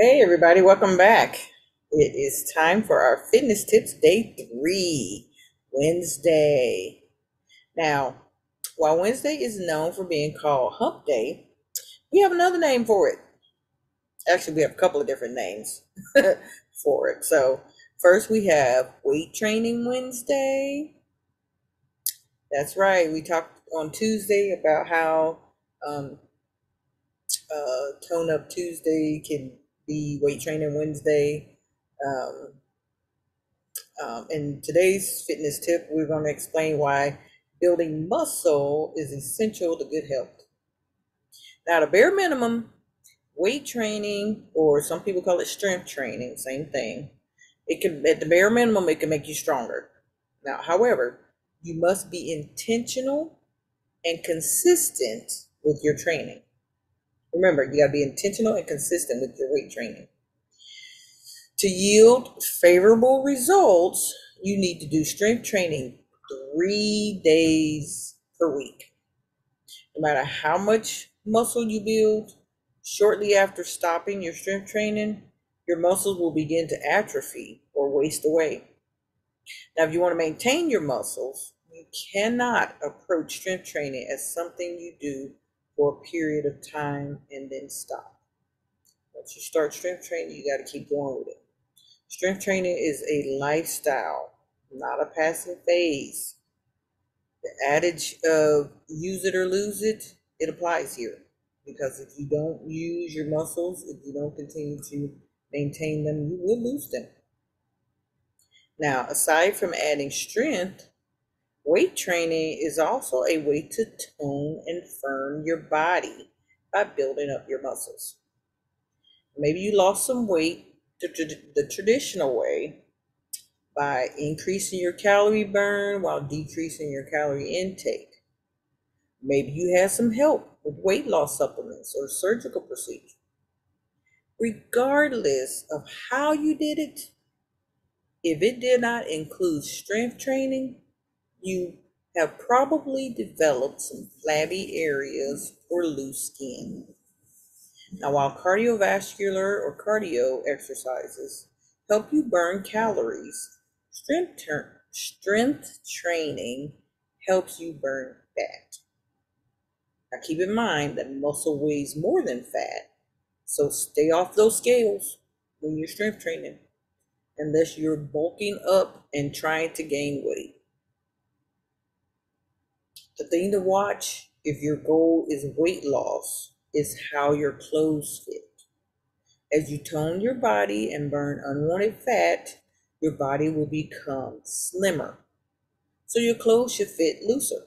Hey, everybody, welcome back. It is time for our fitness tips day three, Wednesday. Now, while Wednesday is known for being called Hump Day, we have another name for it. Actually, we have a couple of different names for it. So, first we have Weight Training Wednesday. That's right, we talked on Tuesday about how um, uh, Tone Up Tuesday can be Weight Training Wednesday. Um, um, in today's fitness tip, we're going to explain why building muscle is essential to good health. Now, the bare minimum, weight training, or some people call it strength training, same thing. It can, at the bare minimum, it can make you stronger. Now, however, you must be intentional and consistent with your training. Remember, you got to be intentional and consistent with your weight training. To yield favorable results, you need to do strength training three days per week. No matter how much muscle you build, shortly after stopping your strength training, your muscles will begin to atrophy or waste away. Now, if you want to maintain your muscles, you cannot approach strength training as something you do for a period of time and then stop. Once you start strength training, you got to keep going with it. Strength training is a lifestyle, not a passing phase. The adage of use it or lose it, it applies here. Because if you don't use your muscles, if you don't continue to maintain them, you will lose them. Now, aside from adding strength, weight training is also a way to tone and firm your body by building up your muscles. Maybe you lost some weight the traditional way by increasing your calorie burn while decreasing your calorie intake. Maybe you had some help with weight loss supplements or surgical procedure. Regardless of how you did it, if it did not include strength training, you have probably developed some flabby areas or loose skin. Now, while cardiovascular or cardio exercises help you burn calories, strength, ter- strength training helps you burn fat. Now, keep in mind that muscle weighs more than fat, so stay off those scales when you're strength training, unless you're bulking up and trying to gain weight. The thing to watch if your goal is weight loss is how your clothes fit. As you tone your body and burn unwanted fat, your body will become slimmer. So your clothes should fit looser.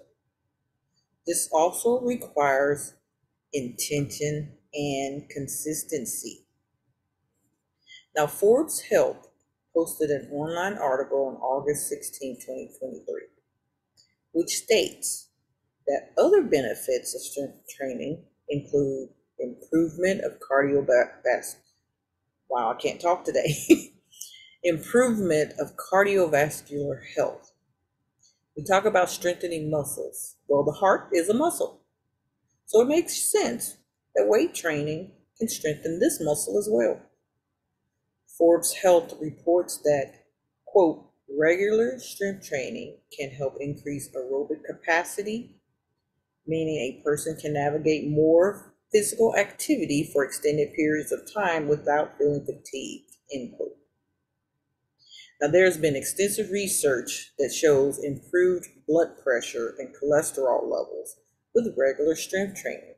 This also requires intention and consistency. Now, Forbes Health posted an online article on August 16, 2023, which states that other benefits of strength training include improvement of cardiovascular. Wow, I can't talk today. improvement of cardiovascular health. We talk about strengthening muscles. Well, the heart is a muscle. So it makes sense that weight training can strengthen this muscle as well. Forbes Health reports that, quote, regular strength training can help increase aerobic capacity meaning a person can navigate more physical activity for extended periods of time without feeling fatigued. End quote. Now, there's been extensive research that shows improved blood pressure and cholesterol levels with regular strength training,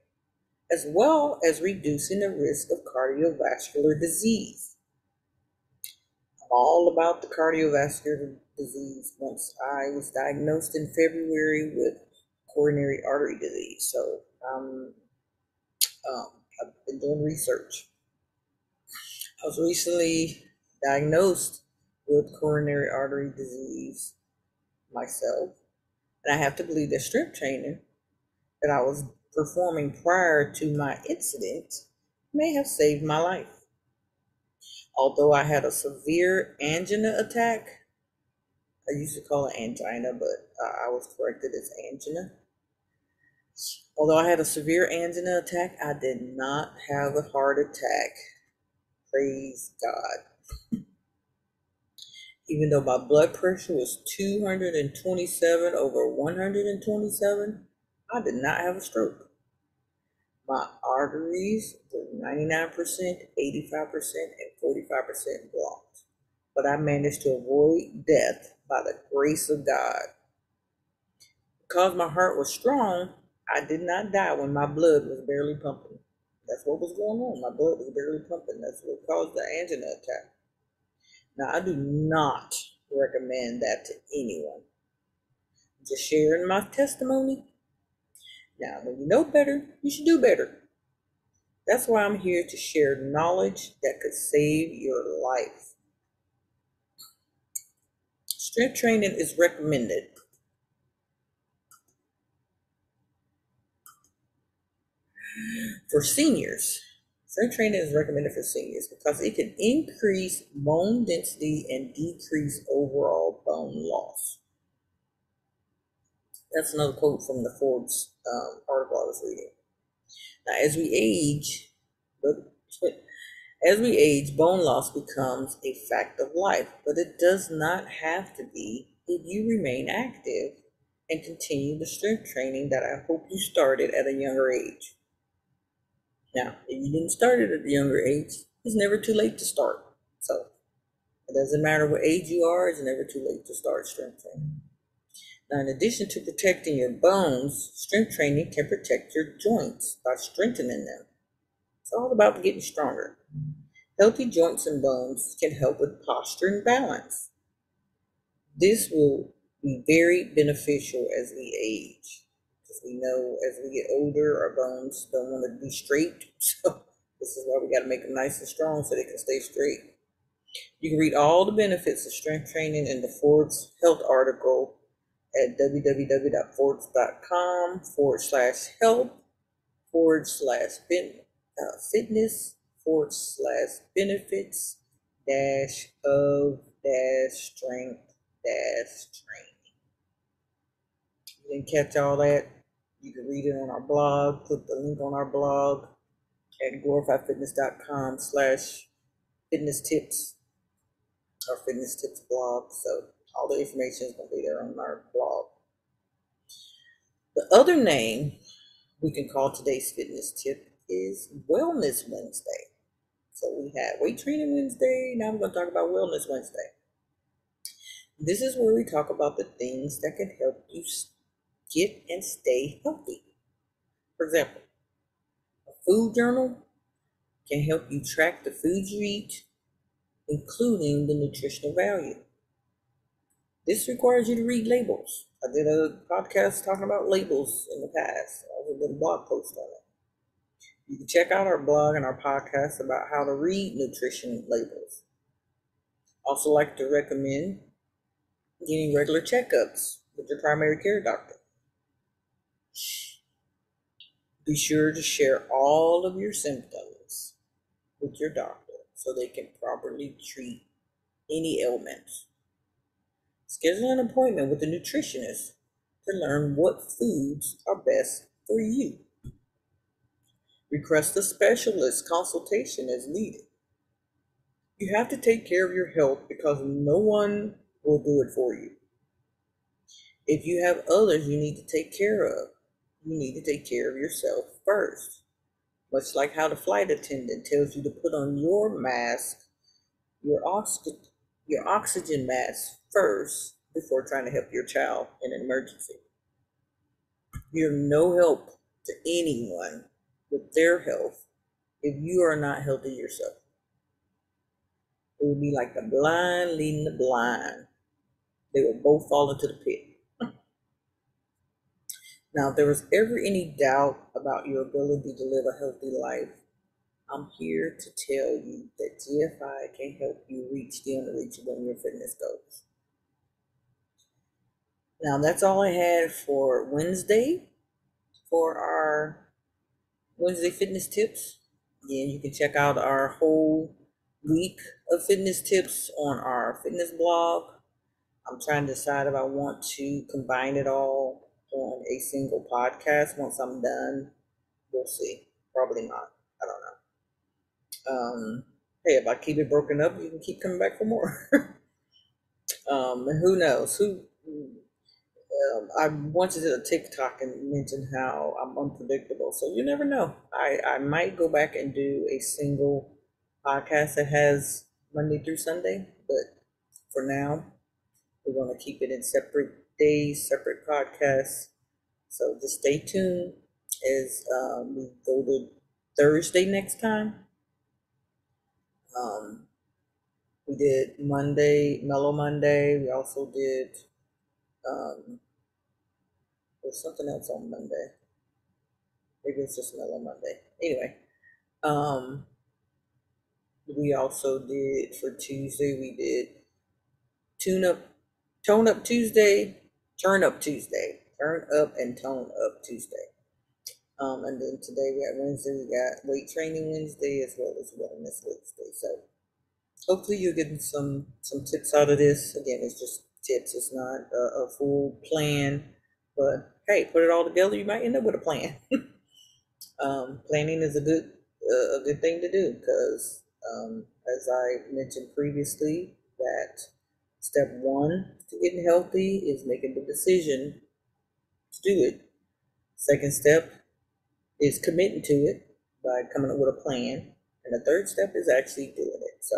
as well as reducing the risk of cardiovascular disease. I'm all about the cardiovascular disease once I was diagnosed in February with coronary artery disease. So um, um, I've been doing research. I was recently diagnosed with coronary artery disease myself, and I have to believe that strength training that I was performing prior to my incident may have saved my life. Although I had a severe angina attack, I used to call it angina, but uh, I was corrected as angina. Although I had a severe angina attack, I did not have a heart attack Praise God. Even though my blood pressure was 227 over 127, I did not have a stroke. My arteries were 99%, 85%, and 45% blocked. But I managed to avoid death by the grace of God. Because my heart was strong, I did not die when my blood was barely pumping. That's what was going on. My blood was barely pumping. That's what caused the angina attack. Now, I do not recommend that to anyone. Just sharing my testimony. Now, when you know better, you should do better. That's why I'm here to share knowledge that could save your life. Strength training is recommended for seniors. Strength training is recommended for seniors because it can increase bone density and decrease overall bone loss. That's another quote from the Forbes um, article I was reading. Now, as we age, as we age, bone loss becomes a fact of life, but it does not have to be if you remain active and continue the strength training that I hope you started at a younger age. Now, if you didn't start it at a younger age, it's never too late to start. So it doesn't matter what age you are, it's never too late to start strength training. Now, in addition to protecting your bones, strength training can protect your joints by strengthening them. It's all about getting stronger. Healthy joints and bones can help with posture and balance. This will be very beneficial as we age Because we know as we get older, our bones don't want to be straight. So this is why we got to make them nice and strong so they can stay straight. You can read all the benefits of strength training in the Forbes Health article at www.forbes.com forward slash health forward slash uh, fitness forward slash benefits dash of dash strength dash training. You didn't catch all that? You can read it on our blog, put the link on our blog at glorifiedfitness.com slash fitness tips, our fitness tips blog. So all the information is going to be there on our blog. The other name we can call today's fitness tip is Wellness Wednesday. So we had Weight Training Wednesday. Now we're going to talk about Wellness Wednesday. This is where we talk about the things that can help you get and stay healthy. For example, a food journal can help you track the foods you eat, including the nutritional value. This requires you to read labels. I did a podcast talking about labels in the past. I did a blog post on it. You can check out our blog and our podcast about how to read nutrition labels. Also, like to recommend getting regular checkups with your primary care doctor. Be sure to share all of your symptoms with your doctor so they can properly treat any ailments. Schedule an appointment with a nutritionist to learn what foods are best for you. Request a specialist consultation as needed. You have to take care of your health because no one will do it for you. If you have others you need to take care of, you need to take care of yourself first. Much like how the flight attendant tells you to put on your mask, your, your oxygen mask first before trying to help your child in an emergency. You're no help to anyone with their health if you are not healthy yourself. It would be like the blind leading the blind. They will both fall into the pit. Now, if there was ever any doubt about your ability to live a healthy life, I'm here to tell you that GFI can help you reach the unreachable in your fitness goals. Now, that's all I had for Wednesday for our Wednesday fitness tips. Again, you can check out our whole week of fitness tips on our fitness blog. I'm trying to decide if I want to combine it all on a single podcast once I'm done. We'll see. Probably not. I don't know. Um, hey, if I keep it broken up, you can keep coming back for more. um, who knows? Who um, I once did a TikTok and mentioned how I'm unpredictable, so you never know. I I might go back and do a single podcast that has Monday through Sunday, but for now, we're going to keep it in separate days, separate podcasts. So just stay tuned as um, we go to Thursday next time. Um, we did Monday, Mellow Monday. We also did um, there's something else on Monday. Maybe it's just Mellow Monday. Anyway, um, we also did for Tuesday. We did tune up, tone up Tuesday, turn up Tuesday, turn up and tone up Tuesday. Um, and then today we got Wednesday, we got weight training Wednesday as well as wellness Wednesday. So hopefully you're getting some some tips out of this. Again, it's just tips. It's not a, a full plan, but hey, put it all together, you might end up with a plan. um, planning is a good uh, a good thing to do because, um, as I mentioned previously, that step one to getting healthy is making the decision to do it. Second step is committing to it by coming up with a plan. And the third step is actually doing it. So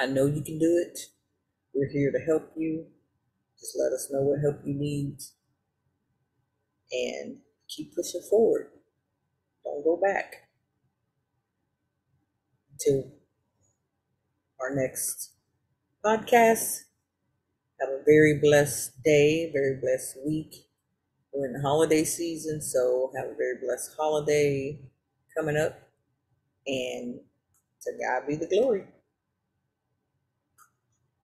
I know you can do it. We're here to help you. Just let us know what help you need and keep pushing forward. Don't go back. Until our next podcast, have a very blessed day, very blessed week. We're in the holiday season, so have a very blessed holiday coming up. And to God be the glory.